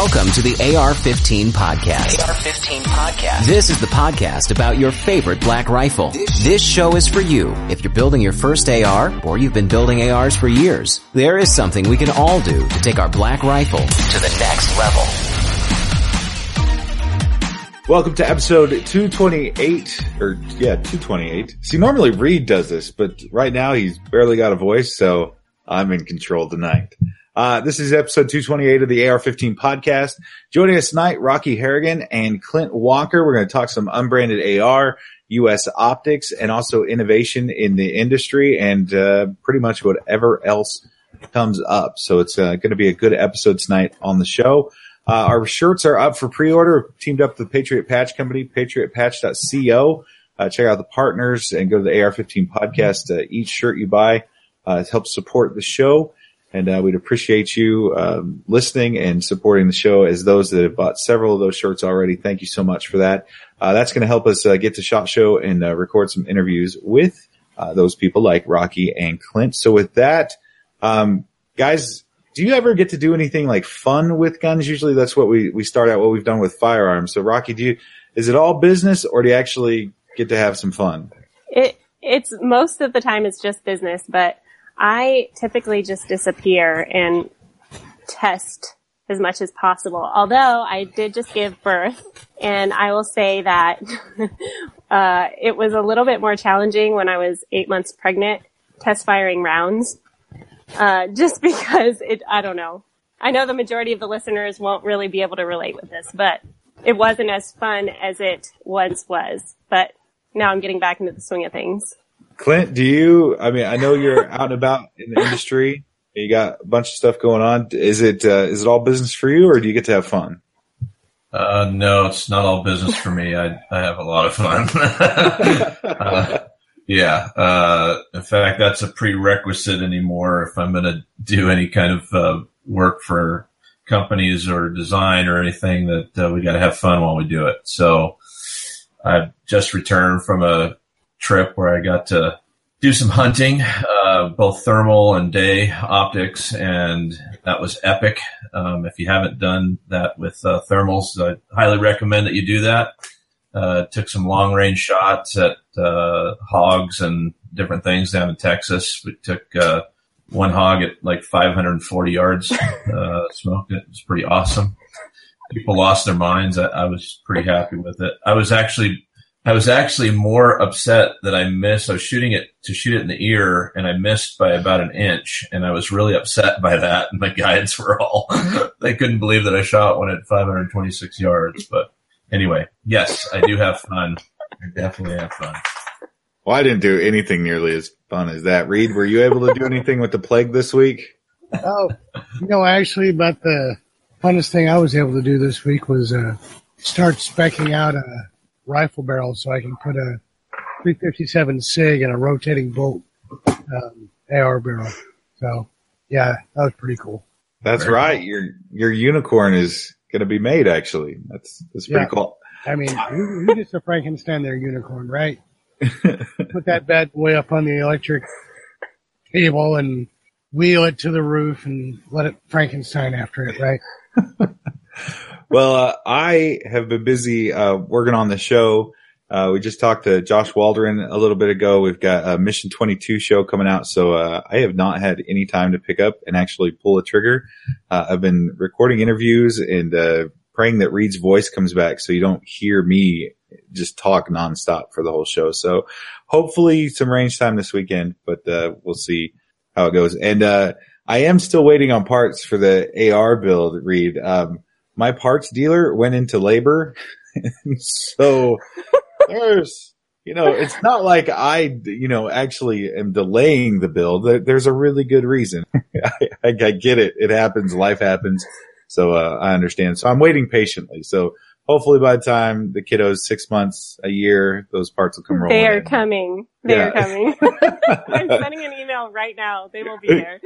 Welcome to the AR-15 podcast. AR-15 podcast. This is the podcast about your favorite black rifle. This show is for you if you're building your first AR or you've been building ARs for years. There is something we can all do to take our black rifle to the next level. Welcome to episode 228, or yeah, 228. See, normally Reed does this, but right now he's barely got a voice, so I'm in control tonight. Uh, this is episode 228 of the AR-15 podcast. Joining us tonight, Rocky Harrigan and Clint Walker. We're going to talk some unbranded AR, U.S. optics, and also innovation in the industry and uh, pretty much whatever else comes up. So it's uh, going to be a good episode tonight on the show. Uh, our shirts are up for pre-order. Teamed up with the Patriot Patch Company, patriotpatch.co. Uh, check out the partners and go to the AR-15 podcast. Uh, each shirt you buy uh, helps support the show. And uh, we'd appreciate you um, listening and supporting the show as those that have bought several of those shirts already. Thank you so much for that. Uh, that's going to help us uh, get to SHOT Show and uh, record some interviews with uh, those people like Rocky and Clint. So with that, um, guys, do you ever get to do anything like fun with guns? Usually that's what we, we start out what we've done with firearms. So Rocky, do you, is it all business or do you actually get to have some fun? It, it's most of the time it's just business, but I typically just disappear and test as much as possible. Although I did just give birth and I will say that, uh, it was a little bit more challenging when I was eight months pregnant test firing rounds. Uh, just because it, I don't know. I know the majority of the listeners won't really be able to relate with this, but it wasn't as fun as it once was. But now I'm getting back into the swing of things. Clint, do you, I mean, I know you're out and about in the industry. You got a bunch of stuff going on. Is it, uh, is it all business for you or do you get to have fun? Uh, no, it's not all business for me. I, I have a lot of fun. uh, yeah. Uh, in fact, that's a prerequisite anymore if I'm going to do any kind of, uh, work for companies or design or anything that uh, we got to have fun while we do it. So I've just returned from a trip where I got to do some hunting, uh, both thermal and day optics, and that was epic. Um, if you haven't done that with uh, thermals, I highly recommend that you do that. Uh, took some long range shots at uh, hogs and different things down in Texas. We took uh, one hog at like 540 yards, uh, smoked it. It was pretty awesome. People lost their minds. I, I was pretty happy with it. I was actually I was actually more upset that I missed. I was shooting it to shoot it in the ear and I missed by about an inch. And I was really upset by that. And my guides were all, they couldn't believe that I shot one at 526 yards. But anyway, yes, I do have fun. I definitely have fun. Well, I didn't do anything nearly as fun as that. Reed, were you able to do anything with the plague this week? Oh, you know, actually about the funnest thing I was able to do this week was, uh, start specking out a, rifle barrel so I can put a 357 SIG and a rotating bolt um, AR barrel. So yeah, that was pretty cool. That's Very right. Cool. Your your unicorn is going to be made. Actually, that's that's pretty yeah. cool. I mean, who, who gets a Frankenstein their unicorn, right? Put that bad boy up on the electric table and wheel it to the roof and let it Frankenstein after it, right? well, uh, I have been busy uh, working on the show. Uh, we just talked to Josh Waldron a little bit ago. We've got a Mission 22 show coming out, so uh, I have not had any time to pick up and actually pull a trigger. Uh, I've been recording interviews and uh, praying that Reed's voice comes back, so you don't hear me just talk nonstop for the whole show. So hopefully some range time this weekend, but we'll see how it goes. And I am still waiting on parts for the AR build, Reed. Um, my parts dealer went into labor. so there's, you know, it's not like I, you know, actually am delaying the build. There's a really good reason. I, I, I, get it. It happens. Life happens. So, uh, I understand. So I'm waiting patiently. So hopefully by the time the kiddo's six months, a year, those parts will come rolling. They are in. coming. They yeah. are coming. I'm sending an email right now. They will be there.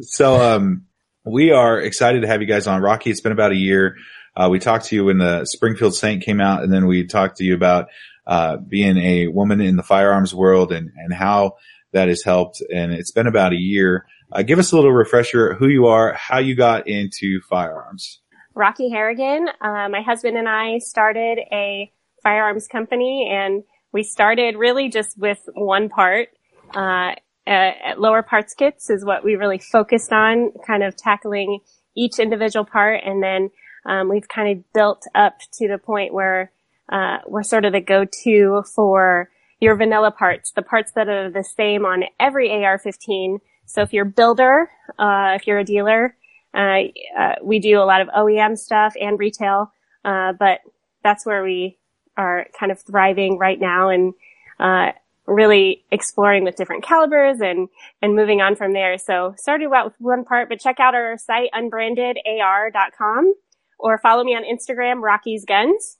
so, um, we are excited to have you guys on. Rocky, it's been about a year. Uh, we talked to you when the Springfield Saint came out, and then we talked to you about uh, being a woman in the firearms world and, and how that has helped. And it's been about a year. Uh, give us a little refresher who you are, how you got into firearms. Rocky Harrigan. Uh, my husband and I started a firearms company and we started really just with one part. Uh, at lower parts kits is what we really focused on, kind of tackling each individual part. And then, um, we've kind of built up to the point where, uh, we're sort of the go-to for your vanilla parts, the parts that are the same on every AR-15. So if you're a builder, uh, if you're a dealer, uh, uh, we do a lot of OEM stuff and retail, uh, but that's where we are kind of thriving right now and uh, really exploring with different calibers and and moving on from there. So started out with one part, but check out our site unbrandedar.com or follow me on Instagram, Rocky's Guns,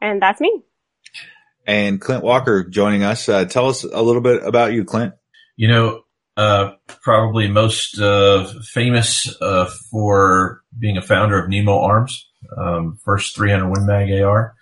and that's me. And Clint Walker joining us. Uh, tell us a little bit about you, Clint. You know, uh, probably most uh, famous uh, for being a founder of Nemo Arms, um, first 300 Win Mag AR,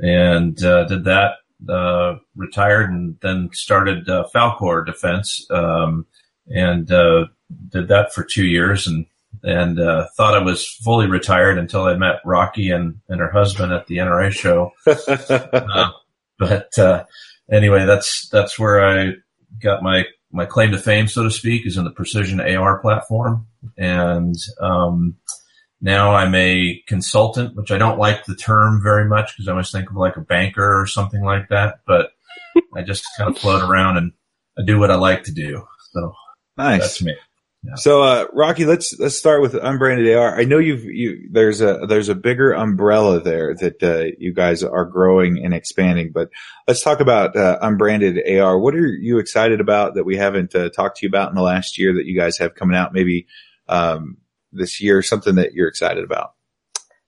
and uh, did that. Uh, retired and then started Falkor Defense, um, and did that for two years and and uh, thought I was fully retired until I met Rocky and, and her husband at the NRA show. uh, but uh, anyway, that's that's where I got my my claim to fame, so to speak, is in the precision AR platform, and um, now I'm a consultant, which I don't like the term very much because I always think of like a banker or something like that. But I just kind of float around and I do what I like to do. So nice. That's me. So, uh, Rocky, let's let's start with unbranded AR. I know you've you there's a there's a bigger umbrella there that uh, you guys are growing and expanding. But let's talk about uh, unbranded AR. What are you excited about that we haven't uh, talked to you about in the last year that you guys have coming out? Maybe um, this year, something that you're excited about.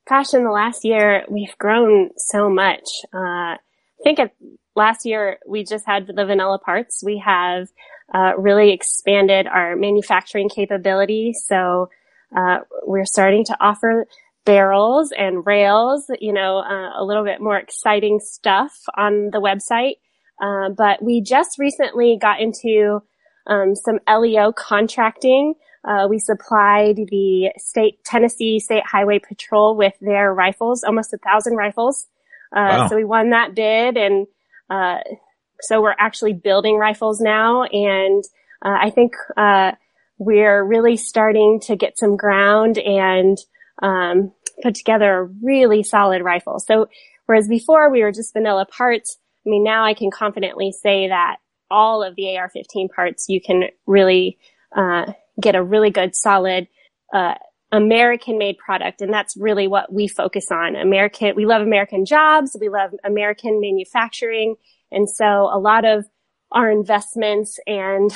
Gosh, in the last year, we've grown so much. Uh, I think last year we just had the vanilla parts. We have uh, really expanded our manufacturing capability. So uh, we're starting to offer barrels and rails, you know, uh, a little bit more exciting stuff on the website. Uh, but we just recently got into um, some LEO contracting. Uh, we supplied the state Tennessee State Highway Patrol with their rifles, almost a thousand rifles. Uh, wow. So we won that bid, and so we're actually building rifles now. And uh, I think uh, we're really starting to get some ground and um, put together a really solid rifle. So whereas before we were just vanilla parts, I mean, now I can confidently say that all of the AR-15 parts you can really uh, get a really good solid uh, American made product. And that's really what we focus on. American, we love American jobs. We love American manufacturing. And so a lot of our investments and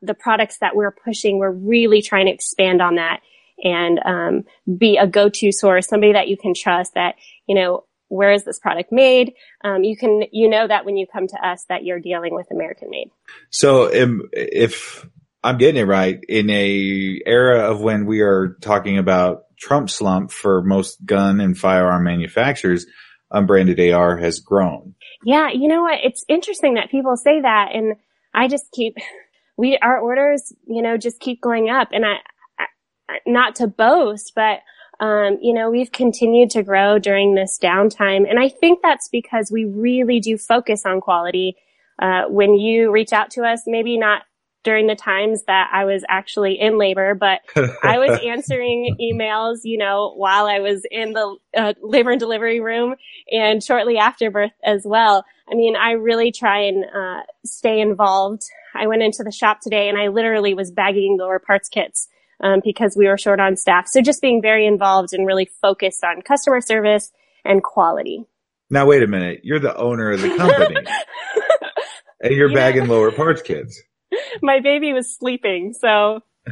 the products that we're pushing, we're really trying to expand on that and um, be a go-to source, somebody that you can trust that, you know, where is this product made? Um, you can, you know that when you come to us that you're dealing with American made. So um, if I'm getting it right, in a era of when we are talking about Trump slump for most gun and firearm manufacturers, unbranded AR has grown. Yeah, you know what? It's interesting that people say that, and I just keep we our orders, you know, just keep going up, and I, I not to boast, but um, you know, we've continued to grow during this downtime, and I think that's because we really do focus on quality. Uh, when you reach out to us, maybe not during the times that I was actually in labor, but I was answering emails, you know, while I was in the uh, labor and delivery room and shortly after birth as well. I mean, I really try and uh, stay involved. I went into the shop today and I literally was bagging lower parts kits um, because we were short on staff. So just being very involved and really focused on customer service and quality. Now, wait a minute. You're the owner of the company. and you're bagging lower parts kits. my baby was sleeping, so.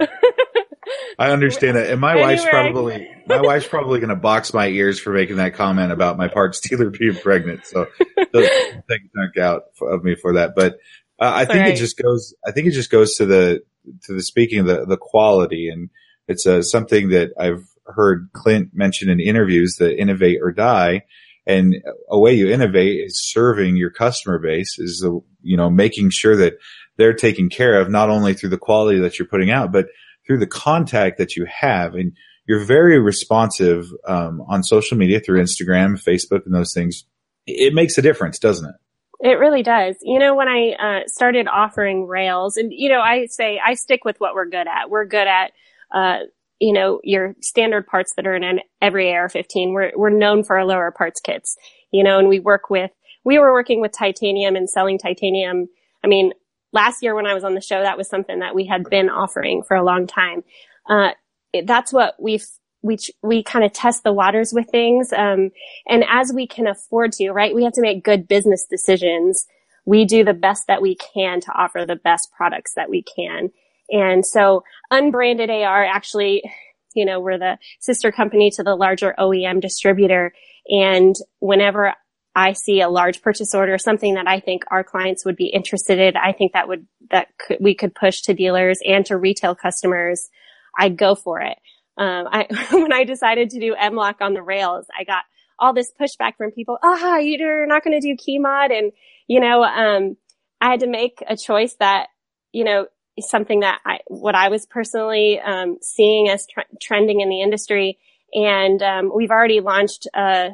I understand that, and my wife's probably my wife's probably going to box my ears for making that comment about my parts dealer being pregnant. So take a chunk out of me for that. But uh, I think right. it just goes. I think it just goes to the to the speaking of the the quality, and it's uh, something that I've heard Clint mention in interviews: that innovate or die. And a way you innovate is serving your customer base, is you know making sure that they're taken care of not only through the quality that you're putting out, but through the contact that you have. And you're very responsive um, on social media through Instagram, Facebook, and those things. It makes a difference, doesn't it? It really does. You know, when I uh, started offering rails, and you know, I say I stick with what we're good at. We're good at, uh, you know, your standard parts that are in every AR-15. We're we're known for our lower parts kits. You know, and we work with. We were working with titanium and selling titanium. I mean, last year when I was on the show, that was something that we had been offering for a long time. Uh, that's what we've we we kind of test the waters with things um, and as we can afford to right we have to make good business decisions. We do the best that we can to offer the best products that we can. And so unbranded ar actually you know we're the sister company to the larger oem distributor. And whenever I see a large purchase order, something that I think our clients would be interested in. I think that would, that could, we could push to dealers and to retail customers. I'd go for it. Um, I, when I decided to do M-LOK on the rails, I got all this pushback from people. Ah, oh, you're not going to do KeyMod. And, you know, um, I had to make a choice that, you know, something that I, what I was personally, um, seeing as tr- trending in the industry. And, um, we've already launched, uh,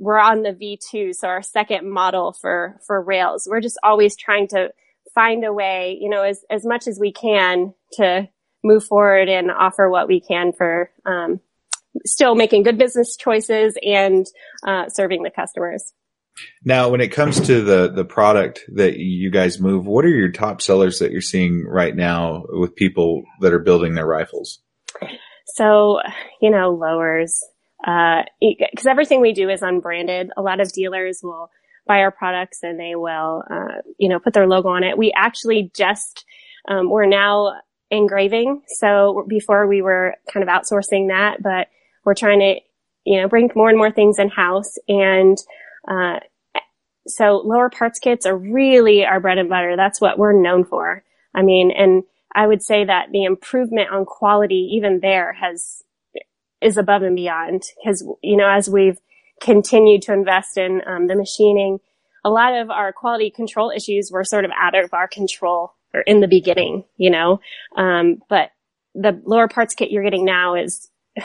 we're on the V2. So our second model for, for rails. We're just always trying to find a way, you know, as, as much as we can to move forward and offer what we can for um, still making good business choices and uh, serving the customers. Now, when it comes to the the product that you guys move, what are your top sellers that you're seeing right now with people that are building their rifles? So, you know, lowers because uh, everything we do is unbranded. A lot of dealers will buy our products and they will, uh, you know, put their logo on it. We actually just um, we're now engraving. So before we were kind of outsourcing that, but we're trying to, you know, bring more and more things in house. And, uh, so lower parts kits are really our bread and butter. That's what we're known for. I mean, and I would say that the improvement on quality even there has, is above and beyond because, you know, as we've continued to invest in um, the machining, a lot of our quality control issues were sort of out of our control or in the beginning, you know. Um, but the lower parts kit you're getting now is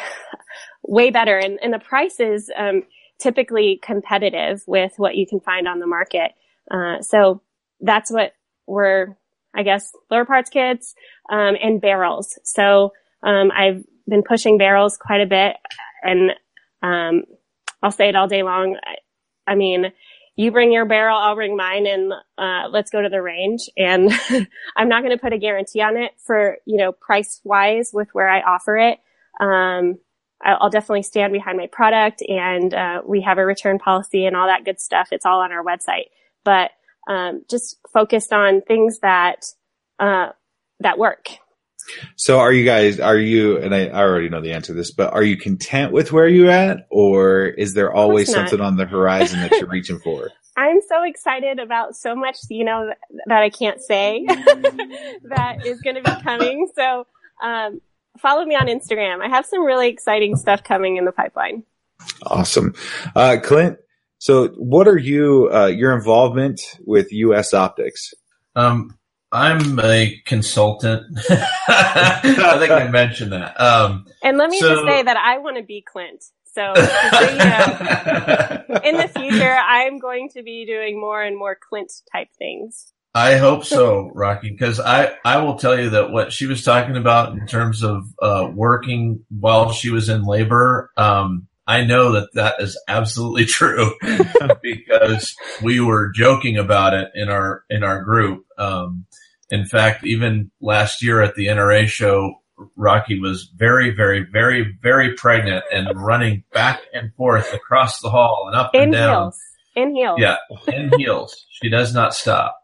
way better, and, and the price is um, typically competitive with what you can find on the market. Uh, so that's what we're, I guess, lower parts kits um, and barrels. So um, I've been pushing barrels quite a bit, and um, I'll say it all day long. I, I mean, you bring your barrel, I'll bring mine and, uh, let's go to the range. And I'm not going to put a guarantee on it for, you know, price wise with where I offer it. Um, I'll definitely stand behind my product and, uh, we have a return policy and all that good stuff. It's all on our website, but, um, just focused on things that, uh, that work so are you guys, are you, and I, I, already know the answer to this, but are you content with where you're at or is there always something on the horizon that you're reaching for? I'm so excited about so much, you know, that, that I can't say that is going to be coming. So, um, follow me on Instagram. I have some really exciting stuff coming in the pipeline. Awesome. Uh, Clint, so what are you, uh, your involvement with US Optics? Um, I'm a consultant. I think I mentioned that. Um, and let me so, just say that I want to be Clint. So, you know, in the future, I'm going to be doing more and more Clint type things. I hope so, Rocky, because I, I will tell you that what she was talking about in terms of uh, working while she was in labor, um, I know that that is absolutely true because we were joking about it in our in our group. Um, in fact, even last year at the NRA show, Rocky was very, very, very, very pregnant and running back and forth across the hall and up in and down. In heels. In heels. Yeah, in heels. She does not stop.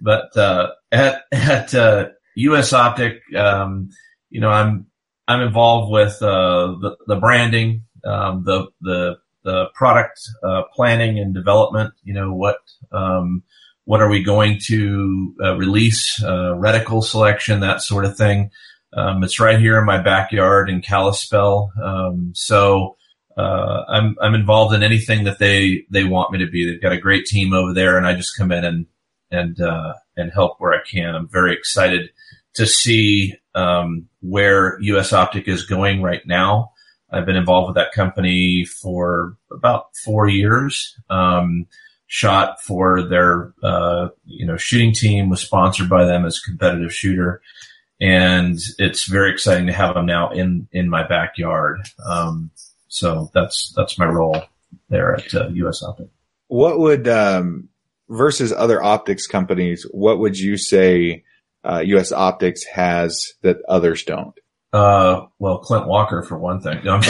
But uh, at at uh, US Optic, um, you know, I'm I'm involved with uh, the the branding, um, the the the product uh, planning and development. You know what um, what are we going to uh, release, uh, reticle selection, that sort of thing. Um, it's right here in my backyard in Kalispell. Um, so uh, I'm I'm involved in anything that they they want me to be. They've got a great team over there, and I just come in and and uh, and help where I can. I'm very excited to see um, where US Optic is going right now. I've been involved with that company for about four years. Um, shot for their, uh, you know, shooting team was sponsored by them as a competitive shooter. And it's very exciting to have them now in, in my backyard. Um, so that's, that's my role there at uh, US Optic. What would, um, versus other optics companies, what would you say, uh, US Optics has that others don't? Uh, well, Clint Walker for one thing. No,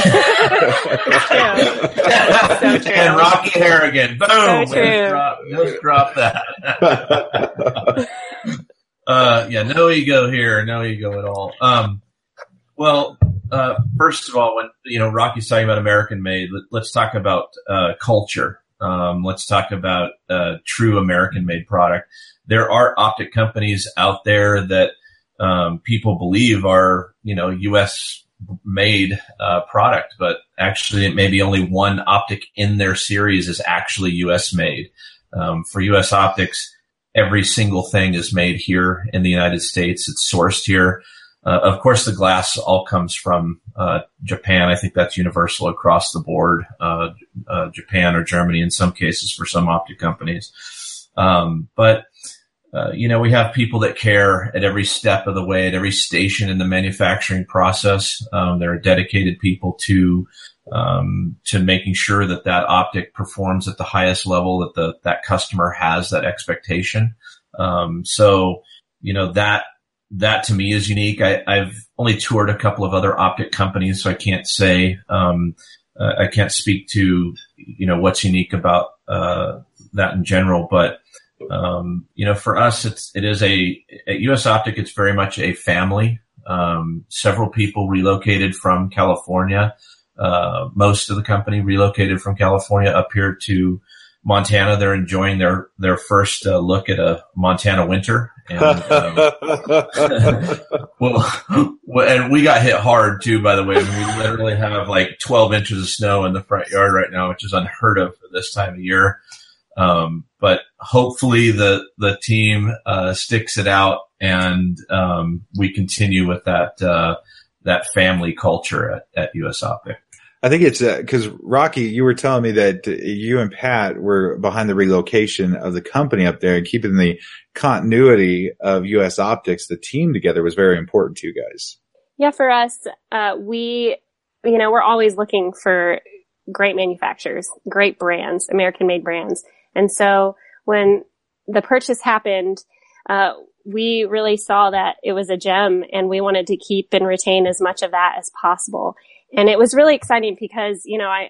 and Rocky Harrigan. Boom. So. Just drop, just drop that. uh, yeah, no ego here, no ego at all. Um, well, uh, first of all, when you know Rocky's talking about American made, let, us talk about uh, culture. Um, let's talk about uh, true American made product. There are optic companies out there that um, people believe are you know U.S. made uh, product, but actually maybe only one optic in their series is actually U.S. made. Um, for U.S. optics, every single thing is made here in the United States. It's sourced here. Uh, of course, the glass all comes from uh, Japan. I think that's universal across the board. Uh, uh Japan or Germany in some cases for some optic companies. Um, but uh, you know, we have people that care at every step of the way, at every station in the manufacturing process. Um, there are dedicated people to um, to making sure that that optic performs at the highest level that the that customer has that expectation. Um, so, you know that that to me is unique. I, have only toured a couple of other optic companies, so I can't say um, uh, I can't speak to you know what's unique about uh, that in general, but um, you know, for us, it's it is a at US Optic. It's very much a family. Um, several people relocated from California. Uh, most of the company relocated from California up here to Montana. They're enjoying their their first uh, look at a Montana winter. And, um, well, and we got hit hard too. By the way, I mean, we literally have like 12 inches of snow in the front yard right now, which is unheard of for this time of year. Um, but hopefully the the team uh, sticks it out and um, we continue with that uh, that family culture at, at US Optic. I think it's because uh, Rocky, you were telling me that you and Pat were behind the relocation of the company up there and keeping the continuity of US Optics, the team together was very important to you guys. Yeah, for us, uh, we, you know, we're always looking for great manufacturers, great brands, American made brands. And so when the purchase happened, uh, we really saw that it was a gem and we wanted to keep and retain as much of that as possible. And it was really exciting because, you know, I,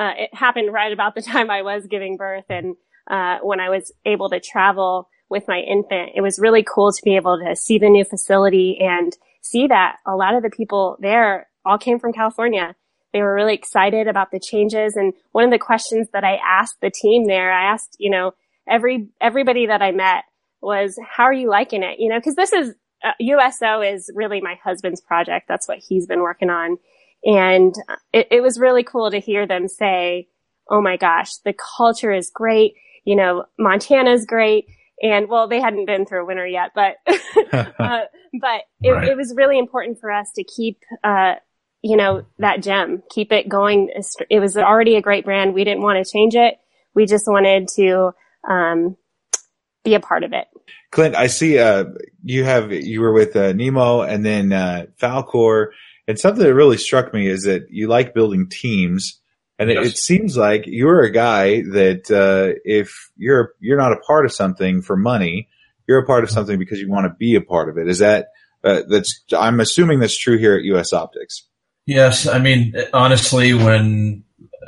uh, it happened right about the time I was giving birth and, uh, when I was able to travel with my infant, it was really cool to be able to see the new facility and see that a lot of the people there all came from California they were really excited about the changes. And one of the questions that I asked the team there, I asked, you know, every, everybody that I met was, how are you liking it? You know, cause this is, uh, USO is really my husband's project. That's what he's been working on. And it, it was really cool to hear them say, Oh my gosh, the culture is great. You know, Montana's great. And well, they hadn't been through a winter yet, but, uh, but it, right. it, was really important for us to keep, uh, you know, that gem, keep it going. It was already a great brand. We didn't want to change it. We just wanted to, um, be a part of it. Clint, I see, uh, you have, you were with, uh, Nemo and then, uh, Falkor. And something that really struck me is that you like building teams. And yes. it, it, seems like you're a guy that, uh, if you're, you're not a part of something for money, you're a part of something because you want to be a part of it. Is that, uh, that's, I'm assuming that's true here at US Optics. Yes, I mean honestly, when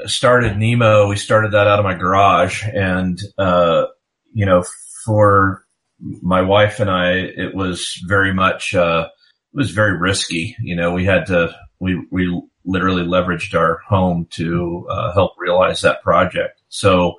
started Nemo, we started that out of my garage, and uh, you know, for my wife and I, it was very much uh, it was very risky. You know, we had to we we literally leveraged our home to uh, help realize that project. So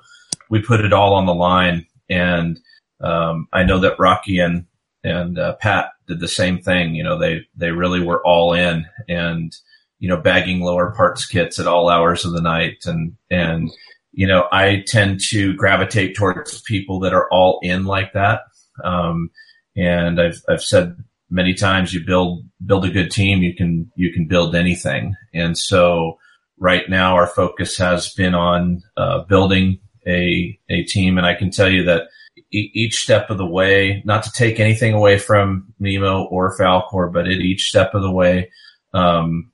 we put it all on the line, and um, I know that Rocky and and uh, Pat did the same thing. You know, they they really were all in and you know, bagging lower parts kits at all hours of the night. And, and, you know, I tend to gravitate towards people that are all in like that. Um, and I've, I've said many times you build build a good team, you can you can build anything. And so right now our focus has been on uh, building a a team, and I can tell you that each step of the way, not to take anything away from Nemo or Falkor, but at each step of the way, um,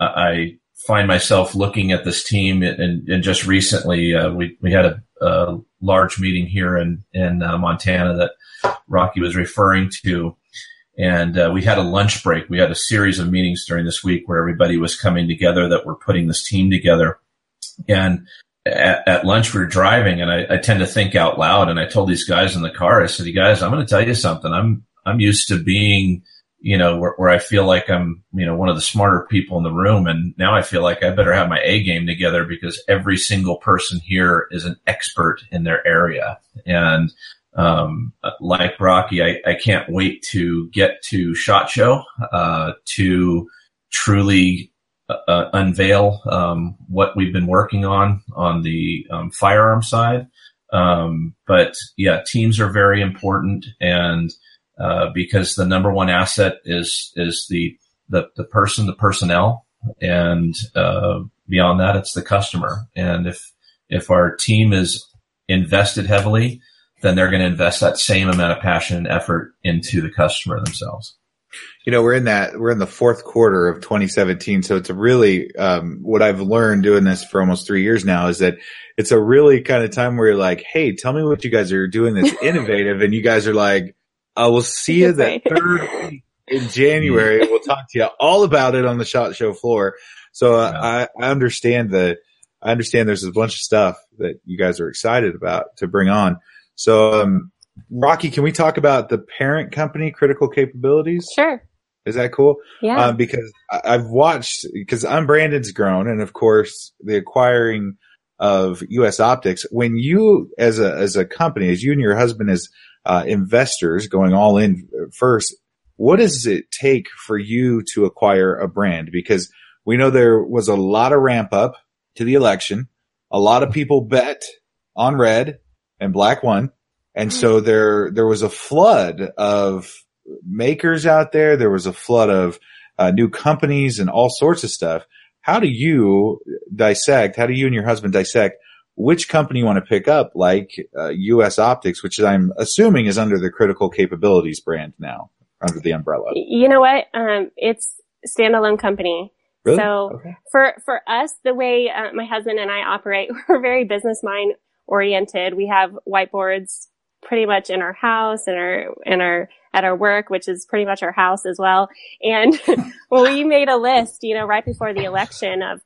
I find myself looking at this team, and, and just recently uh, we we had a, a, large meeting here in in uh, Montana that Rocky was referring to, and uh, we had a lunch break. We had a series of meetings during this week where everybody was coming together that were putting this team together, and at, at, lunch we were driving and I, I, tend to think out loud and I told these guys in the car, I said, you guys, I'm going to tell you something. I'm, I'm used to being, you know, where, where, I feel like I'm, you know, one of the smarter people in the room. And now I feel like I better have my A game together because every single person here is an expert in their area. And, um, like Rocky, I, I can't wait to get to SHOT Show, uh, to truly uh, unveil um, what we've been working on on the um, firearm side. Um, but yeah, teams are very important, and uh, because the number one asset is is the the, the person, the personnel, and uh, beyond that, it's the customer. And if if our team is invested heavily, then they're going to invest that same amount of passion and effort into the customer themselves you know, we're in that, we're in the fourth quarter of 2017. So it's a really, um, what I've learned doing this for almost three years now is that it's a really kind of time where you're like, Hey, tell me what you guys are doing that's innovative. and you guys are like, I will see you that third week in January. we'll talk to you all about it on the shot show floor. So uh, I, I understand that. I understand there's a bunch of stuff that you guys are excited about to bring on. So, um, Rocky, can we talk about the parent company, Critical Capabilities? Sure. Is that cool? Yeah. Um, because I've watched, because Unbranded's grown, and of course the acquiring of U.S. Optics. When you, as a as a company, as you and your husband as uh, investors, going all in first, what does it take for you to acquire a brand? Because we know there was a lot of ramp up to the election. A lot of people bet on red and black won. And so there, there was a flood of makers out there. There was a flood of uh, new companies and all sorts of stuff. How do you dissect? How do you and your husband dissect which company you want to pick up, like uh, U.S. Optics, which I'm assuming is under the Critical Capabilities brand now, under the umbrella? You know what? Um, it's standalone company. Really? So okay. for for us, the way uh, my husband and I operate, we're very business mind oriented. We have whiteboards pretty much in our house and our in our at our work, which is pretty much our house as well. And we made a list, you know, right before the election of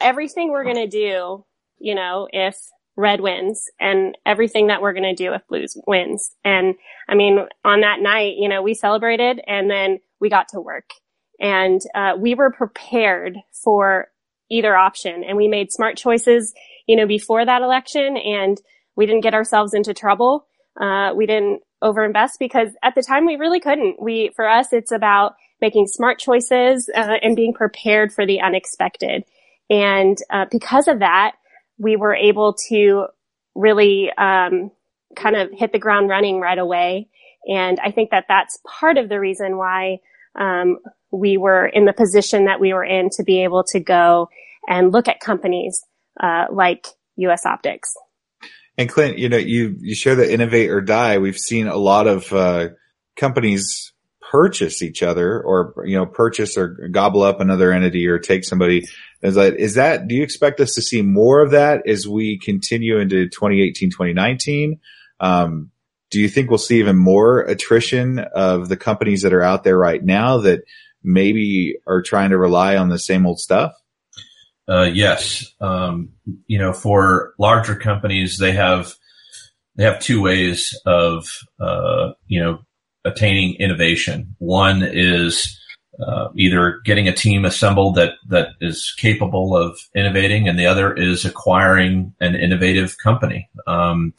everything we're going to do, you know, if red wins and everything that we're going to do if blues wins. And I mean, on that night, you know, we celebrated and then we got to work and uh, we were prepared for either option and we made smart choices, you know, before that election and we didn't get ourselves into trouble. Uh, we didn't overinvest because at the time we really couldn't. We, for us, it's about making smart choices uh, and being prepared for the unexpected. And uh, because of that, we were able to really um, kind of hit the ground running right away. And I think that that's part of the reason why um, we were in the position that we were in to be able to go and look at companies uh, like U.S. Optics. And Clint, you know, you, you share the innovate or die. We've seen a lot of, uh, companies purchase each other or, you know, purchase or gobble up another entity or take somebody. Is that, is that, do you expect us to see more of that as we continue into 2018, 2019? Um, do you think we'll see even more attrition of the companies that are out there right now that maybe are trying to rely on the same old stuff? Uh, yes. Um, you know, for larger companies, they have they have two ways of uh, you know attaining innovation. One is uh, either getting a team assembled that that is capable of innovating, and the other is acquiring an innovative company. Um,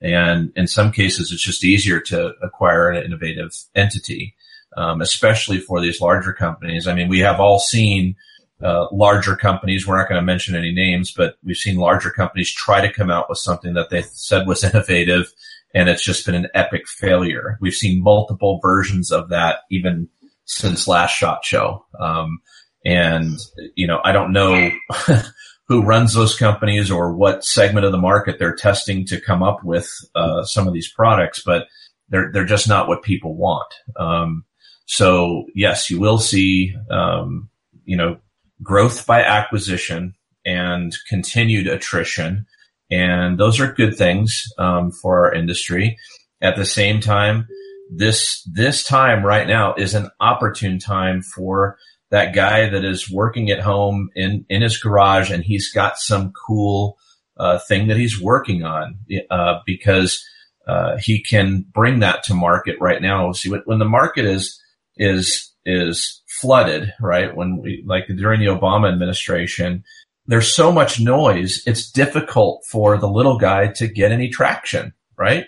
and in some cases, it's just easier to acquire an innovative entity, um, especially for these larger companies. I mean, we have all seen uh, larger companies. We're not going to mention any names, but we've seen larger companies try to come out with something that they said was innovative, and it's just been an epic failure. We've seen multiple versions of that even since last shot show. Um, and you know, I don't know who runs those companies or what segment of the market they're testing to come up with uh, some of these products, but they're they're just not what people want. Um, so yes, you will see um, you know growth by acquisition and continued attrition, and those are good things um, for our industry. At the same time, this this time right now is an opportune time for that guy that is working at home in, in his garage and he's got some cool uh, thing that he's working on uh, because uh, he can bring that to market right now. See, when, the market is is is flooded, right? When we like during the Obama administration, there's so much noise. It's difficult for the little guy to get any traction, right?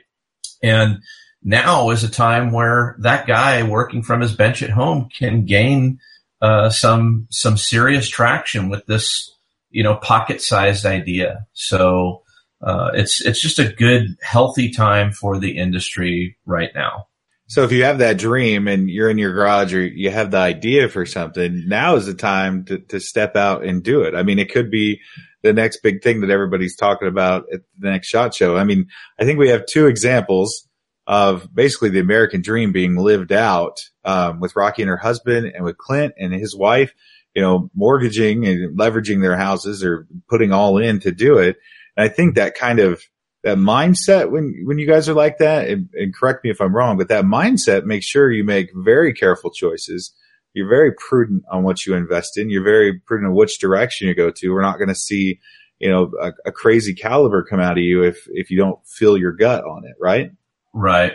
And now is a time where that guy working from his bench at home can gain uh, some some serious traction with this, you know, pocket-sized idea. So uh, it's it's just a good, healthy time for the industry right now. So if you have that dream and you're in your garage or you have the idea for something, now is the time to, to step out and do it. I mean, it could be the next big thing that everybody's talking about at the next shot show. I mean, I think we have two examples of basically the American dream being lived out um, with Rocky and her husband and with Clint and his wife, you know, mortgaging and leveraging their houses or putting all in to do it. And I think that kind of that mindset when when you guys are like that, and, and correct me if I'm wrong, but that mindset makes sure you make very careful choices. You're very prudent on what you invest in. You're very prudent on which direction you go to. We're not going to see, you know, a, a crazy caliber come out of you if if you don't feel your gut on it, right? Right.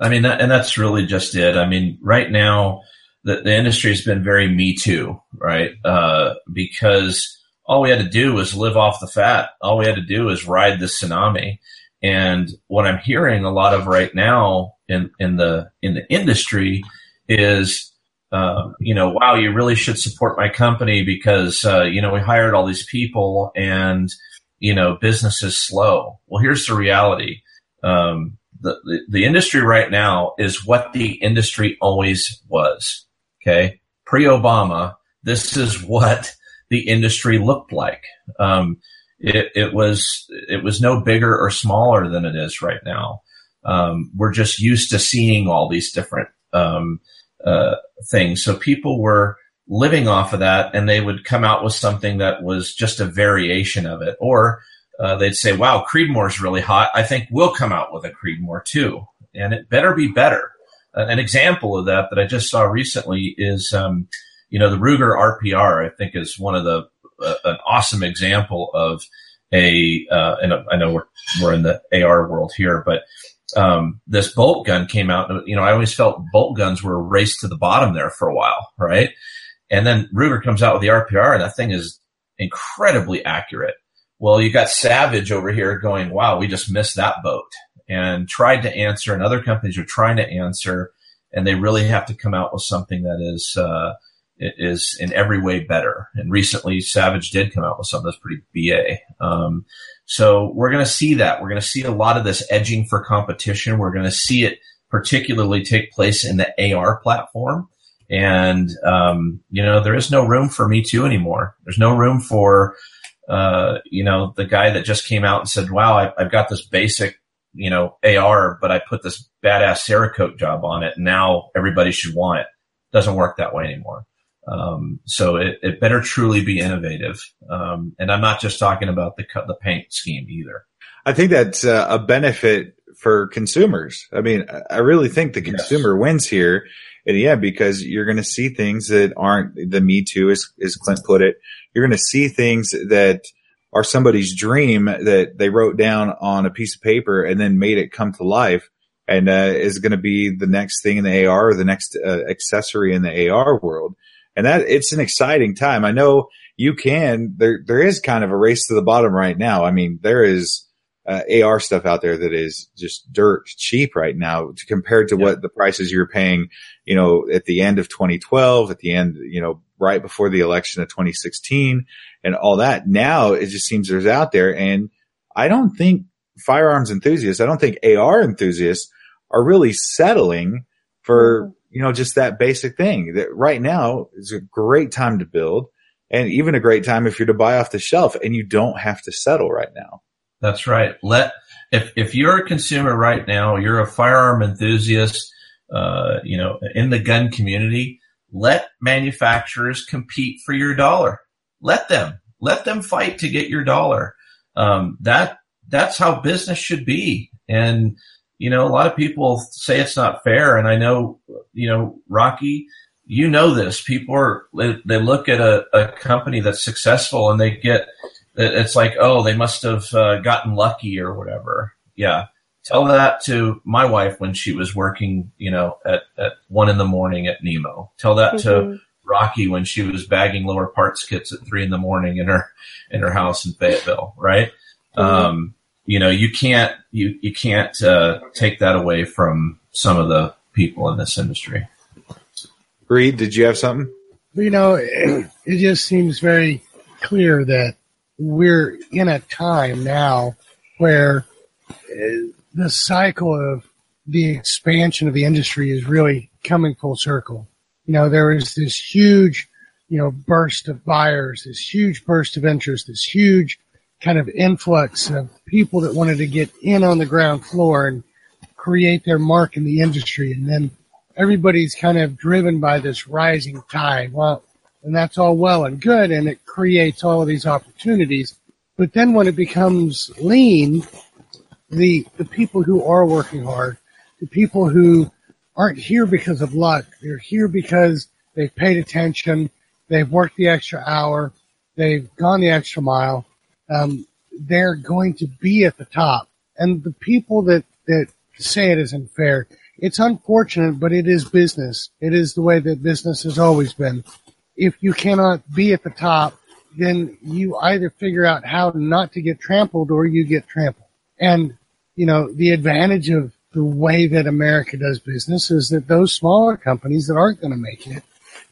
I mean, that, and that's really just it. I mean, right now, the, the industry has been very me too, right? Uh, because all we had to do was live off the fat. All we had to do was ride the tsunami. And what I'm hearing a lot of right now in, in the, in the industry is, uh, you know, wow, you really should support my company because, uh, you know, we hired all these people and, you know, business is slow. Well, here's the reality. Um, the, the, industry right now is what the industry always was. Okay. Pre Obama, this is what the industry looked like. Um, it, it, was, it was no bigger or smaller than it is right now. Um, we're just used to seeing all these different, um, uh, things. So people were living off of that and they would come out with something that was just a variation of it or, uh, they'd say, wow, Creedmoor's really hot. I think we'll come out with a Creedmoor too. And it better be better. Uh, an example of that that I just saw recently is, um, you know, the Ruger RPR, I think is one of the, uh, an awesome example of a, uh, and I know we're, we're in the AR world here, but, um, this bolt gun came out. You know, I always felt bolt guns were a race to the bottom there for a while, right? And then Ruger comes out with the RPR and that thing is incredibly accurate. Well, you got Savage over here going, wow, we just missed that boat and tried to answer and other companies are trying to answer and they really have to come out with something that is, uh, is in every way better. And recently Savage did come out with something that's pretty BA. Um, so we're going to see that. We're going to see a lot of this edging for competition. We're going to see it particularly take place in the AR platform. And, um, you know, there is no room for me too anymore. There's no room for, uh, you know, the guy that just came out and said, wow, I, have got this basic, you know, AR, but I put this badass Cerakote job on it. And now everybody should want it. Doesn't work that way anymore. Um, so it, it, better truly be innovative. Um, and I'm not just talking about the cut the paint scheme either. I think that's uh, a benefit for consumers. I mean, I really think the consumer yes. wins here. Yeah, because you're going to see things that aren't the Me Too, as, as Clint put it you're going to see things that are somebody's dream that they wrote down on a piece of paper and then made it come to life and uh, is going to be the next thing in the AR or the next uh, accessory in the AR world. And that it's an exciting time. I know you can, there, there is kind of a race to the bottom right now. I mean, there is uh, AR stuff out there that is just dirt cheap right now compared to yeah. what the prices you're paying, you know, at the end of 2012, at the end, you know, right before the election of 2016 and all that. Now it just seems there's out there. And I don't think firearms enthusiasts, I don't think AR enthusiasts are really settling for, you know, just that basic thing that right now is a great time to build and even a great time if you're to buy off the shelf and you don't have to settle right now. That's right. Let, if, if you're a consumer right now, you're a firearm enthusiast, uh, you know, in the gun community, let manufacturers compete for your dollar. Let them, let them fight to get your dollar. Um, that, that's how business should be. And, you know, a lot of people say it's not fair. And I know, you know, Rocky, you know this. People are, they look at a, a company that's successful and they get, it's like, oh, they must have uh, gotten lucky or whatever. Yeah. Tell that to my wife when she was working, you know, at, at one in the morning at Nemo. Tell that mm-hmm. to Rocky when she was bagging lower parts kits at three in the morning in her, in her house in Fayetteville, right? Mm-hmm. Um, you know, you can't, you, you can't, uh, take that away from some of the people in this industry. Reed, did you have something? You know, it, it just seems very clear that we're in a time now where uh, the cycle of the expansion of the industry is really coming full circle. You know, there is this huge, you know, burst of buyers, this huge burst of interest, this huge kind of influx of people that wanted to get in on the ground floor and create their mark in the industry. And then everybody's kind of driven by this rising tide. Well, and that's all well and good. And it creates all of these opportunities. But then when it becomes lean, the, the people who are working hard, the people who aren't here because of luck, they're here because they've paid attention, they've worked the extra hour, they've gone the extra mile, um, they're going to be at the top. And the people that, that say it isn't fair, it's unfortunate, but it is business. It is the way that business has always been. If you cannot be at the top, then you either figure out how not to get trampled or you get trampled. And, you know, the advantage of the way that America does business is that those smaller companies that aren't going to make it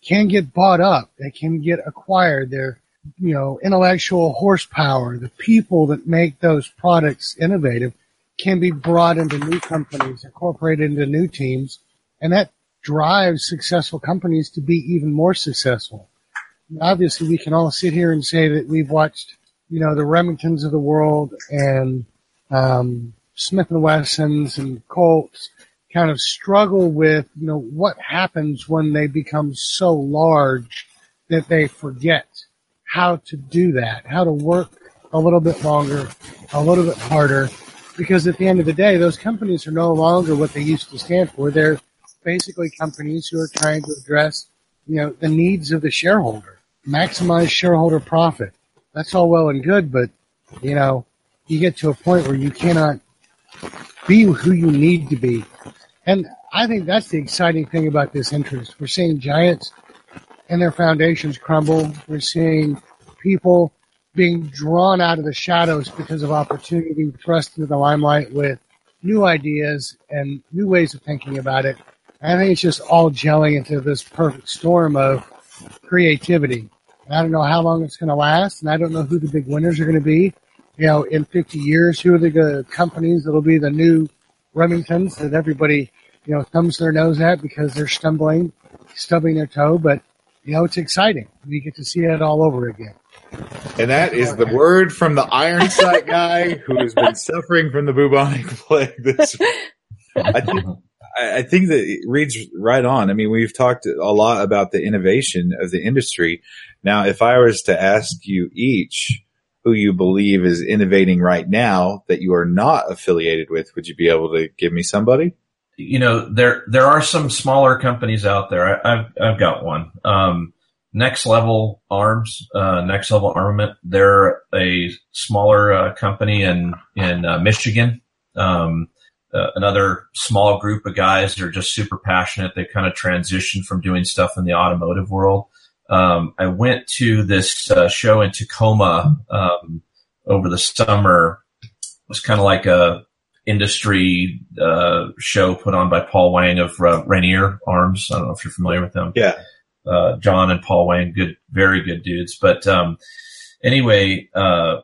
can get bought up. They can get acquired. They're you know, intellectual horsepower, the people that make those products innovative can be brought into new companies, incorporated into new teams, and that drives successful companies to be even more successful. Obviously, we can all sit here and say that we've watched, you know, the Remingtons of the world and um, Smith and Wessons and Colts kind of struggle with, you know, what happens when they become so large that they forget how to do that, how to work a little bit longer, a little bit harder, because at the end of the day, those companies are no longer what they used to stand for. They're basically companies who are trying to address, you know, the needs of the shareholder, maximize shareholder profit. That's all well and good, but, you know, you get to a point where you cannot be who you need to be. And I think that's the exciting thing about this interest. We're seeing giants and their foundations crumble. We're seeing people being drawn out of the shadows because of opportunity, thrust into the limelight with new ideas and new ways of thinking about it. I think it's just all gelling into this perfect storm of creativity. I don't know how long it's going to last, and I don't know who the big winners are going to be. You know, in 50 years, who are the companies that'll be the new Remingtons that everybody, you know, thumbs their nose at because they're stumbling, stubbing their toe. But you know, it's exciting. We get to see it all over again. And that is the word from the Iron Sight guy who has been suffering from the bubonic plague. This, I think, I think that it reads right on. I mean, we've talked a lot about the innovation of the industry. Now, if I was to ask you each who you believe is innovating right now that you are not affiliated with, would you be able to give me somebody? you know, there there are some smaller companies out there. I, have I've got one. Um, Next Level Arms, uh, Next Level Armament. They're a smaller uh, company in in uh, Michigan. Um, uh, another small group of guys that are just super passionate. They kind of transitioned from doing stuff in the automotive world. Um, I went to this uh, show in Tacoma um, over the summer. It was kind of like a industry uh, show put on by Paul Wang of uh, Rainier Arms. I don't know if you're familiar with them. Yeah. Uh, John and Paul Wang, good, very good dudes. But um, anyway, uh,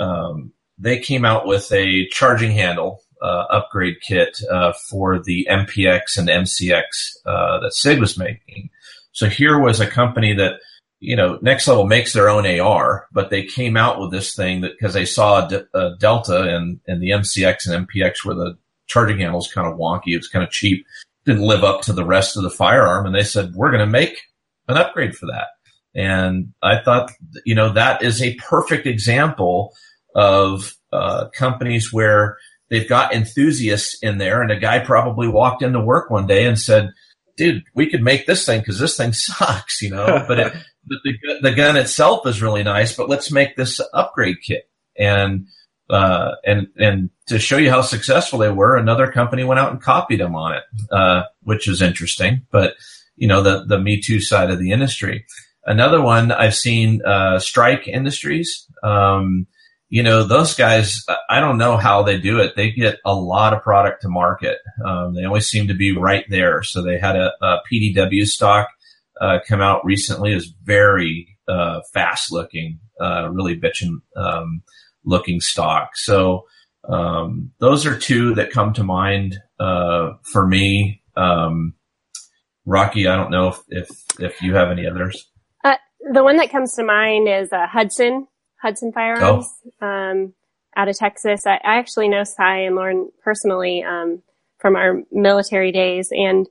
um, they came out with a charging handle upgrade kit uh, for the MPX and MCX uh, that Sig was making. So here was a company that you know, Next Level makes their own AR, but they came out with this thing that because they saw a, a Delta and, and the MCX and MPX where the charging handle is kind of wonky. It's kind of cheap. Didn't live up to the rest of the firearm. And they said, we're going to make an upgrade for that. And I thought, you know, that is a perfect example of uh, companies where they've got enthusiasts in there and a guy probably walked into work one day and said, dude, we could make this thing because this thing sucks, you know, but it, the, the gun itself is really nice, but let's make this upgrade kit. And, uh, and, and to show you how successful they were, another company went out and copied them on it, uh, which is interesting, but you know, the, the Me Too side of the industry. Another one I've seen, uh, Strike Industries. Um, you know, those guys, I don't know how they do it. They get a lot of product to market. Um, they always seem to be right there. So they had a, a PDW stock uh, come out recently is very uh, fast looking, uh, really bitching um, looking stock. So um, those are two that come to mind uh, for me. Um, Rocky, I don't know if, if, if you have any others. Uh, the one that comes to mind is uh, Hudson Hudson Firearms oh. um, out of Texas. I, I, actually know Cy and Lauren personally um, from our military days, and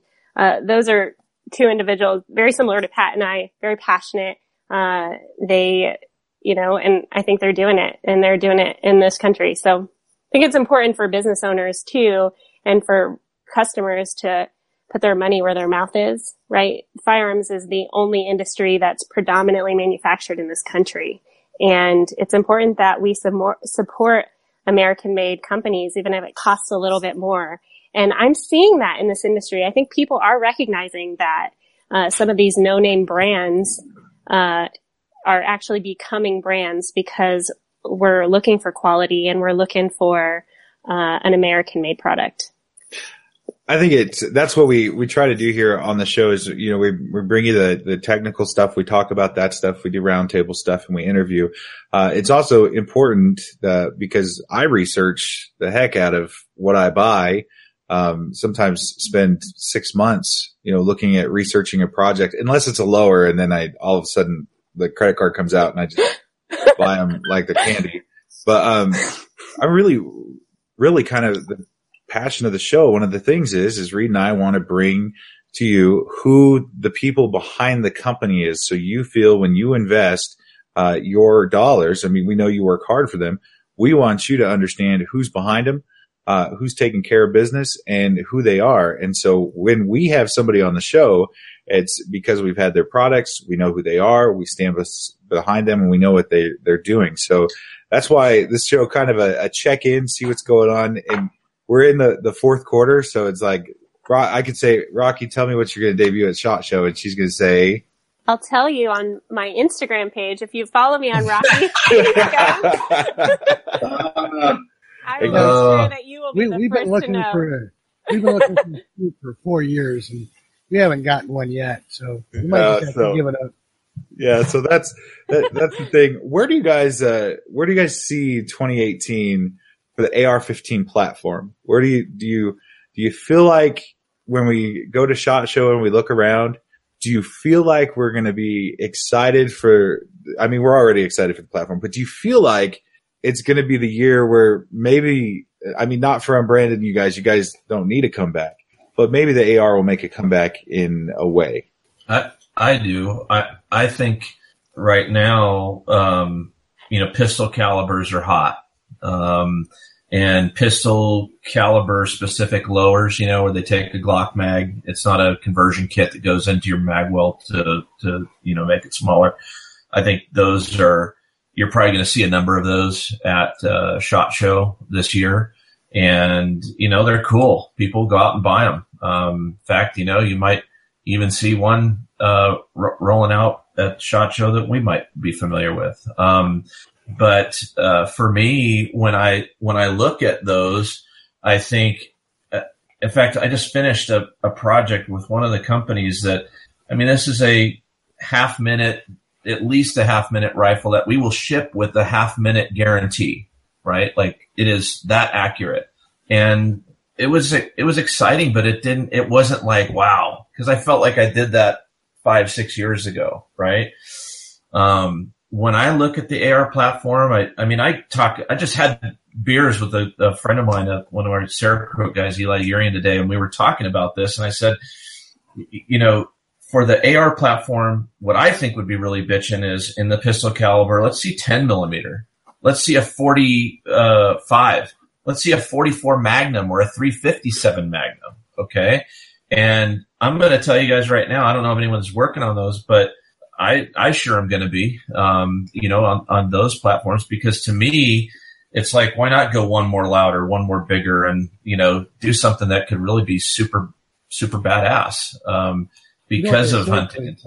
those are two individuals very similar to Pat and I, very passionate. Uh, they, you know, and I think they're doing it and they're doing it in this country. So I think it's important for business owners too and for customers to put their money where their mouth is, right? Firearms is the only industry that's predominantly manufactured in this country. And it's important that we support American made companies, even if it costs a little bit more. And I'm seeing that in this industry. I think people are recognizing that uh, some of these no-name brands uh, are actually becoming brands because we're looking for quality and we're looking for uh, an American-made product. I think it's that's what we we try to do here on the show is you know we we bring you the the technical stuff we talk about that stuff we do roundtable stuff and we interview. Uh, it's also important because I research the heck out of what I buy um, sometimes spend six months, you know, looking at researching a project, unless it's a lower, and then I all of a sudden the credit card comes out and I just buy them like the candy. But um, I really, really kind of the passion of the show. One of the things is, is Reed and I want to bring to you who the people behind the company is, so you feel when you invest uh, your dollars. I mean, we know you work hard for them. We want you to understand who's behind them uh, who's taking care of business and who they are. And so when we have somebody on the show, it's because we've had their products, we know who they are, we stand behind them, and we know what they they're doing. So that's why this show kind of a, a check in, see what's going on, and we're in the the fourth quarter, so it's like I could say, Rocky, tell me what you're going to debut at Shot Show, and she's going to say. I'll tell you on my Instagram page if you follow me on Rocky. I will uh, sure that you will be we, the we've first been looking to know. For, we've been looking for, for four years and we haven't gotten one yet, so we might uh, have so, to give it up. Yeah, so that's that, that's the thing. Where do you guys uh, where do you guys see 2018 for the AR-15 platform? Where do you do you do you feel like when we go to Shot Show and we look around, do you feel like we're going to be excited for? I mean, we're already excited for the platform, but do you feel like it's going to be the year where maybe, I mean, not for Brandon, you guys, you guys don't need a comeback, but maybe the AR will make a comeback in a way. I, I do. I, I think right now, um, you know, pistol calibers are hot. Um, and pistol caliber specific lowers, you know, where they take a Glock mag. It's not a conversion kit that goes into your mag well to, to, you know, make it smaller. I think those are, you're probably going to see a number of those at uh, Shot Show this year, and you know they're cool. People go out and buy them. Um, in fact, you know you might even see one uh, rolling out at Shot Show that we might be familiar with. Um, but uh, for me, when I when I look at those, I think. Uh, in fact, I just finished a, a project with one of the companies that, I mean, this is a half minute at least a half minute rifle that we will ship with a half minute guarantee, right? Like it is that accurate. And it was, it was exciting, but it didn't, it wasn't like, wow, because I felt like I did that five, six years ago, right? Um, when I look at the AR platform, I, I mean, I talk, I just had beers with a, a friend of mine, uh, one of our Cerakote guys, Eli Urian today, and we were talking about this. And I said, you know, for the AR platform, what I think would be really bitching is in the pistol caliber, let's see 10 millimeter. Let's see a 45. Let's see a 44 Magnum or a 357 Magnum. Okay. And I'm going to tell you guys right now, I don't know if anyone's working on those, but I, I sure am going to be, um, you know, on, on those platforms because to me, it's like, why not go one more louder, one more bigger and, you know, do something that could really be super, super badass. Um, because you know of hunting and.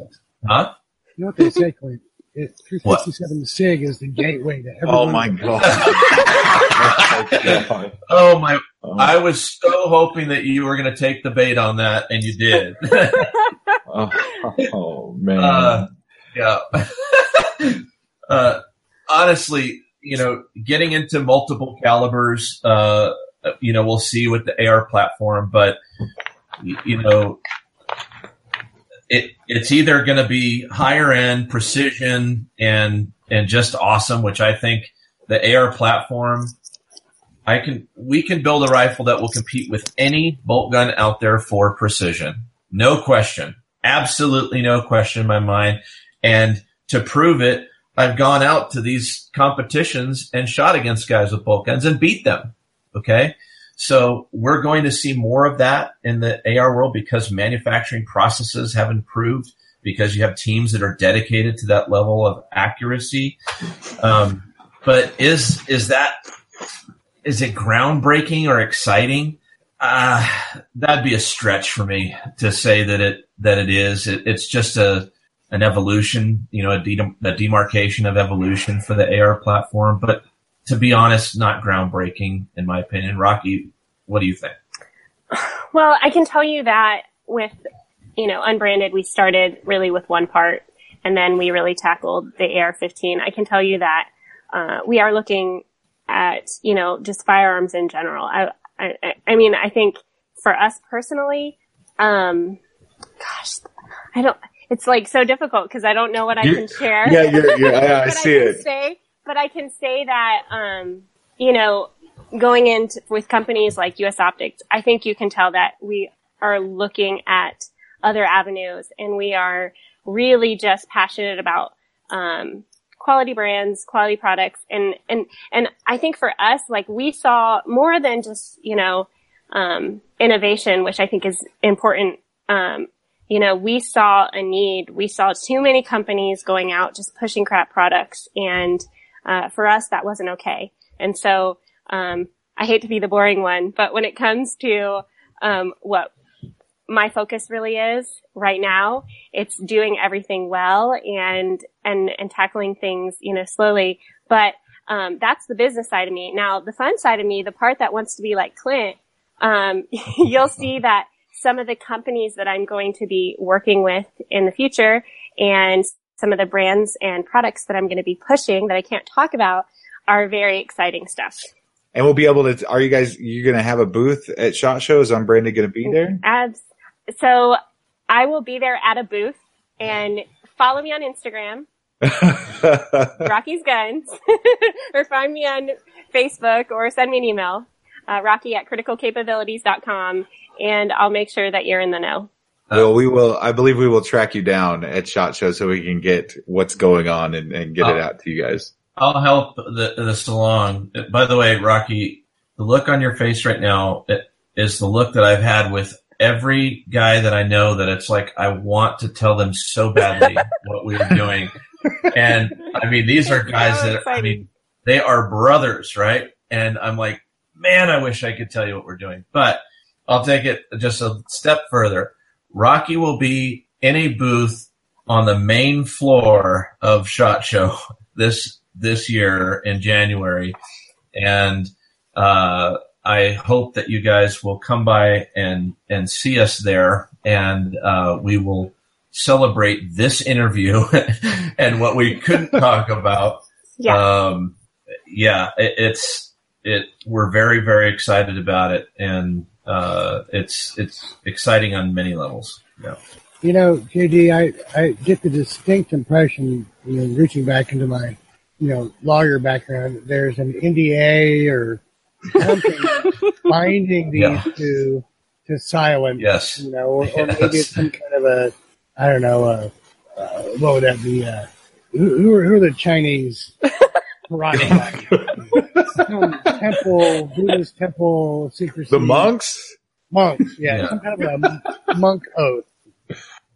Huh? You know what they say, Clint? 357 SIG is the gateway to everything. Oh my god. oh my! Oh. I was so hoping that you were going to take the bait on that, and you did. oh, oh, man. Uh, yeah. uh, honestly, you know, getting into multiple calibers, uh, you know, we'll see with the AR platform, but you know, it, it's either going to be higher end precision and and just awesome, which I think the AR platform, I can we can build a rifle that will compete with any bolt gun out there for precision, no question, absolutely no question in my mind. And to prove it, I've gone out to these competitions and shot against guys with bolt guns and beat them. Okay. So we're going to see more of that in the AR world because manufacturing processes have improved because you have teams that are dedicated to that level of accuracy. Um, but is, is that, is it groundbreaking or exciting? Uh, that'd be a stretch for me to say that it, that it is. It, it's just a, an evolution, you know, a, de- a demarcation of evolution for the AR platform. But to be honest, not groundbreaking in my opinion. Rocky, what do you think? Well, I can tell you that with, you know, unbranded, we started really with one part and then we really tackled the AR-15. I can tell you that, uh, we are looking at, you know, just firearms in general. I, I, I mean, I think for us personally, um, gosh, I don't, it's like so difficult because I don't know what I can share. Yeah, you're, you're, I, I see I it. Say, but I can say that, um, you know, going in with companies like US Optics, I think you can tell that we are looking at other avenues and we are really just passionate about, um, quality brands, quality products. And, and, and I think for us, like we saw more than just, you know, um, innovation, which I think is important. Um, you know, we saw a need. We saw too many companies going out just pushing crap products. And, uh, for us, that wasn't okay. And so, um, I hate to be the boring one, but when it comes to, um, what my focus really is right now, it's doing everything well and, and, and tackling things, you know, slowly. But, um, that's the business side of me. Now, the fun side of me, the part that wants to be like Clint, um, you'll see that some of the companies that I'm going to be working with in the future and some of the brands and products that I'm going to be pushing that I can't talk about are very exciting stuff. And we'll be able to, are you guys, you're going to have a booth at SHOT Shows? Unbranded going to be there? Abs- so I will be there at a booth and follow me on Instagram. Rocky's Guns or find me on Facebook or send me an email. Uh, Rocky at criticalcapabilities.com and I'll make sure that you're in the know. Well, we will. I believe we will track you down at Shot Show so we can get what's going on and, and get it out to you guys. I'll help the, this along. By the way, Rocky, the look on your face right now is the look that I've had with every guy that I know. That it's like I want to tell them so badly what we are doing, and I mean these are guys that I mean they are brothers, right? And I'm like, man, I wish I could tell you what we're doing, but I'll take it just a step further. Rocky will be in a booth on the main floor of Shot Show this this year in January, and uh, I hope that you guys will come by and and see us there, and uh, we will celebrate this interview and what we couldn't talk about. Yeah, um, yeah, it, it's it we're very very excited about it, and uh, it's it's exciting on many levels. Yeah. You know, JD, I, I get the distinct impression, you know, reaching back into my, you know, lawyer background, there's an NDA or something binding these Yeah. to to silence. Yes. You know, or, or Yes. maybe it's some kind of a, I don't know, uh, uh, what would that be? Uh, who, who, are, who are the Chinese karate temple, Buddhist temple secrecy. The monks. Monks, yeah, Yeah. some kind of a monk oath.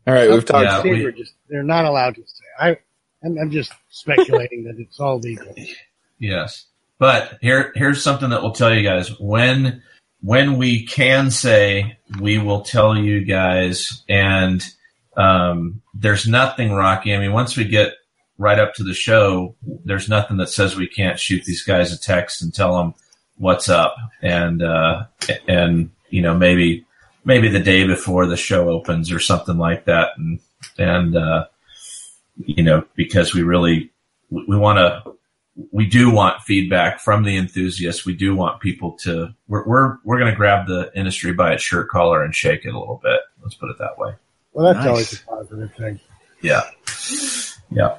All right, we've talked. Yeah, They we- were just, they're not allowed to say. I, I'm, I'm just speculating that it's all legal. Yes. But here here's something that we'll tell you guys when when we can say we will tell you guys and um, there's nothing rocky. I mean, once we get right up to the show, there's nothing that says we can't shoot these guys a text and tell them what's up and uh, and you know maybe maybe the day before the show opens or something like that and and uh, you know because we really we, we want to we do want feedback from the enthusiasts. We do want people to. We're we're we're going to grab the industry by its shirt collar and shake it a little bit. Let's put it that way. Well, that's Nice. always a positive thing. Yeah, yeah,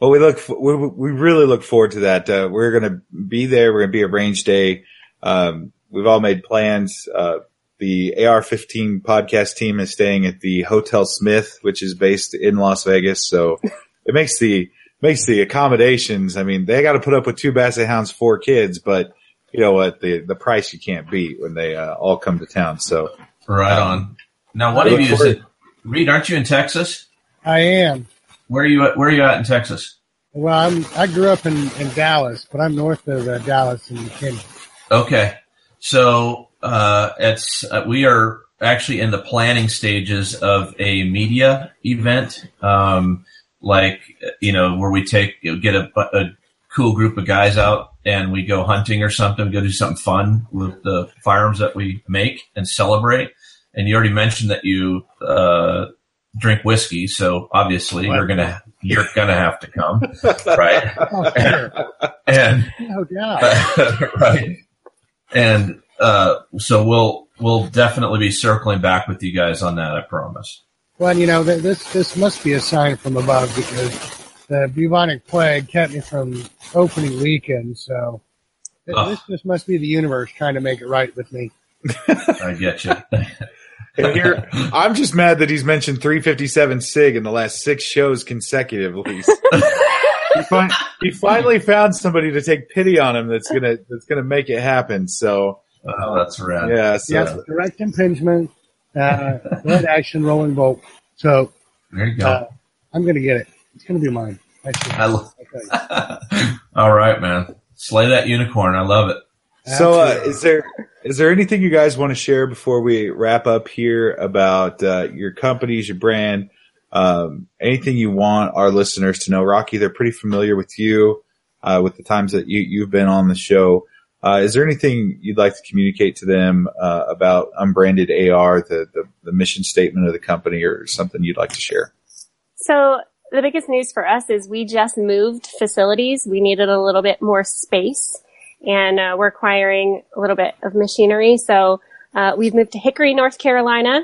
Well, we look. We, we really look forward to that. Uh, we're going to be there. We're going to be at Range Day. Um, we've all made plans. Uh, the AR-15 podcast team is staying at the Hotel Smith, which is based in Las Vegas. So it makes the makes the accommodations. I mean, they got to put up with two Basset Hounds, four kids, but you know what? The the price you can't beat when they uh, all come to town. So right on. Now, one of you is it? Reed, aren't you in Texas? I am. Where are you? At, where are you at in Texas? Well, I'm, I grew up in, in Dallas, but I'm north of uh, Dallas in Kenya. Okay, so uh, it's uh, we are actually in the planning stages of a media event, um, like you know where we take get a, a cool group of guys out and we go hunting or something, go do something fun with the firearms that we make and celebrate. And you already mentioned that you uh, drink whiskey, so obviously you're gonna you're gonna have to come, right? Oh, sure. And no doubt. right. And uh, so we'll we'll definitely be circling back with you guys on that. I promise. Well, you know, th- this this must be a sign from above because the bubonic plague kept me from opening weekend. So th- Ugh. this just must be the universe trying to make it right with me. I get you. And here, I'm just mad that he's mentioned 357 Sig in the last six shows consecutively. he, fin- he finally found somebody to take pity on him that's gonna that's gonna make it happen. So oh, that's rad. yeah, so Yes, direct impingement, uh, red action, rolling bolt. So There you go. uh, I'm going to get it. It's going to be mine. I see. I lo- Okay. All right, man. Slay that unicorn. I love it. So, uh, is there is there anything you guys want to share before we wrap up here about uh, your companies, your brand, um, anything you want our listeners to know? Rocky, they're pretty familiar with you, uh, with the times that you you've been on the show. Uh, is there anything you'd like to communicate to them uh, about unbranded AR, the, the the mission statement of the company, or something you'd like to share? So the biggest news for us is we just moved facilities. We needed a little bit more space and uh, we're acquiring a little bit of machinery. So uh, we've moved to Hickory, North Carolina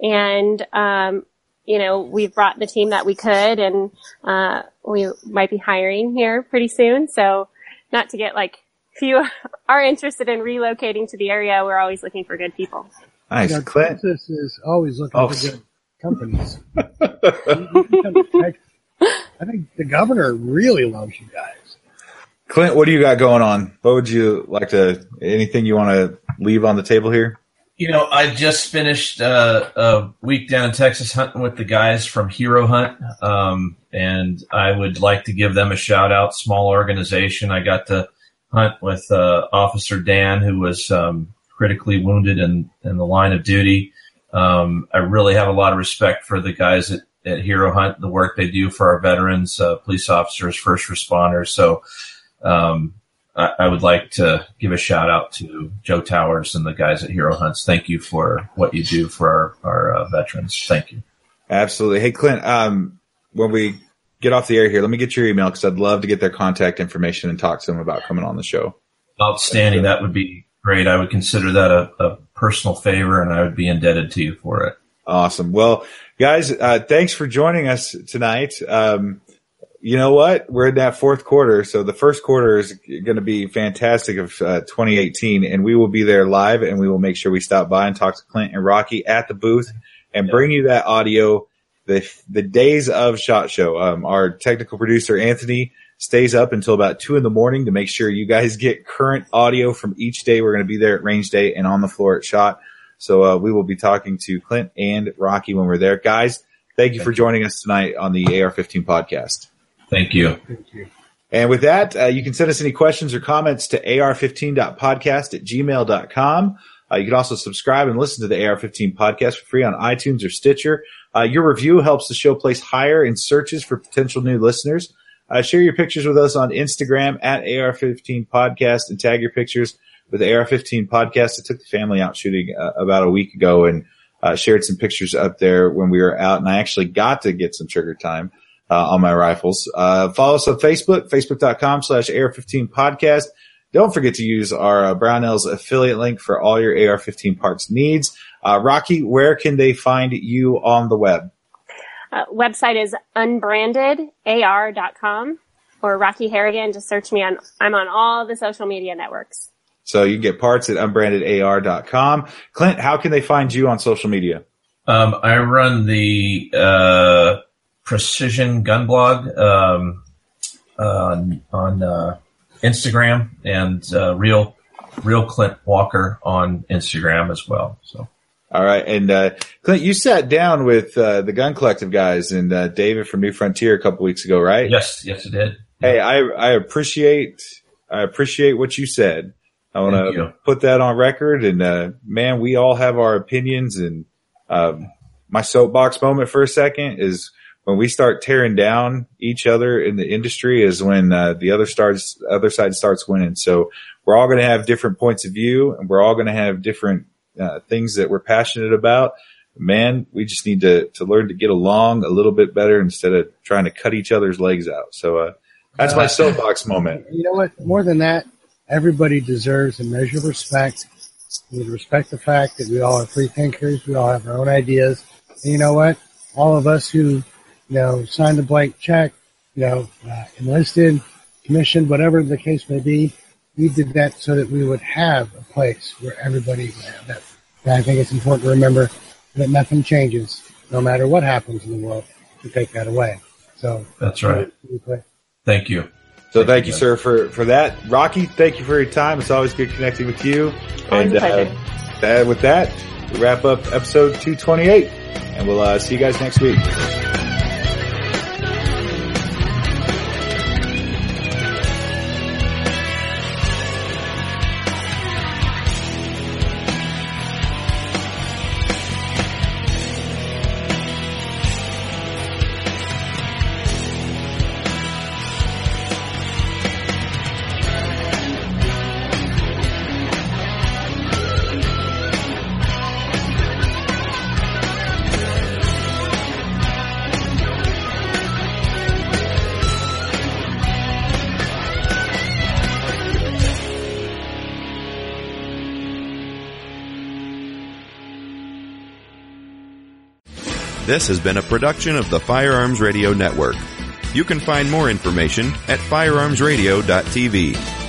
and, um, you know, we've brought the team that we could and, uh, we might be hiring here pretty soon. So not to get like, if you are interested in relocating to the area, we're always looking for good people. Nice, You know, Clint. Texas is always looking Oh. for good companies. You- you come to Texas, I think the governor really loves you guys. Clint, what do you got going on? What would you like to? Anything you want to leave on the table here? You know, I just finished uh, a week down in Texas hunting with the guys from Hero Hunt, um, and I would like to give them a shout out. Small organization. I got to hunt with uh, Officer Dan, who was um, critically wounded in, in the line of duty. Um, I really have a lot of respect for the guys at, at Hero Hunt, the work they do for our veterans, uh, police officers, first responders. So um, I, I would like to give a shout out to Joe Towers and the guys at Hero Hunts. Thank you for what you do for our, our uh, veterans. Thank you. Absolutely. Hey, Clint, um, when we get off the air here, let me get your email because I'd love to get their contact information and talk to them about coming on the show. Outstanding. That would be great. I would consider that a, a personal favor, and I would be indebted to you for it. Awesome. Well, guys, uh, thanks for joining us tonight. Um, you know what? We're in that fourth quarter, so the first quarter is going to be fantastic of uh, 2018, and we will be there live, and we will make sure we stop by and talk to Clint and Rocky at the booth and bring you that audio the the days of Shot Show. Um, our technical producer Anthony stays up until about two in the morning to make sure you guys get current audio from each day. We're going to be there at range day and on the floor at Shot. So uh, we will be talking to Clint and Rocky when we're there, guys. Thank you for joining us tonight on the AR15 podcast. Thank you. Thank you. And with that, uh, you can send us any questions or comments to ar15.podcast at gmail.com. Uh, you can also subscribe and listen to the AR15 podcast for free on iTunes or Stitcher. Uh, your review helps the show place higher in searches for potential new listeners. Uh, share your pictures with us on Instagram at AR15 podcast and tag your pictures with AR15 podcast. I took the family out shooting uh, about a week ago and uh, shared some pictures up there when we were out and I actually got to get some trigger time on my rifles. Uh, follow us on Facebook, facebook.com slash AR15 podcast. Don't forget to use our uh, Brownells affiliate link for all your AR15 parts needs. Uh, Rocky, where can they find you on the web? Uh, website is unbrandedar.com or Rocky Harrigan. Just search me on, I'm on all the social media networks. So you can get parts at unbrandedar.com. Clint, how can they find you on social media? Um, I run the uh, Precision Gun Blog um, on, on uh, Instagram and uh, Real Real Clint Walker on Instagram as well. So. All right, and uh, Clint, you sat down with uh, the Gun Collective guys and uh, David from New Frontier a couple weeks ago, right? Yes, yes, it did. Hey, I I appreciate I appreciate what you said. I want to put that on record, and uh, man, we all have our opinions. And um, my soapbox moment for a second is when we start tearing down each other in the industry is when uh, the other starts other side starts winning. So we're all going to have different points of view, and we're all going to have different uh, things that we're passionate about. Man, we just need to to learn to get along a little bit better instead of trying to cut each other's legs out. So uh, that's my soapbox moment. You know what? More than that, everybody deserves a measure of respect. We respect the fact that we all are free thinkers. We all have our own ideas. And you know what? All of us who, you know, signed a blank check, you know, uh, enlisted, commissioned, whatever the case may be, we did that so that we would have a place where everybody would have that. And I think it's important to remember that nothing changes, no matter what happens in the world, to take that away. So That's right. Thank you. So thank you, sir, for, for that. Rocky, thank you for your time. It's always good connecting with you. Always and a pleasure. uh, with that, we wrap up episode 228, and we'll uh, see you guys next week. This has been a production of the Firearms Radio Network. You can find more information at firearmsradio.tv.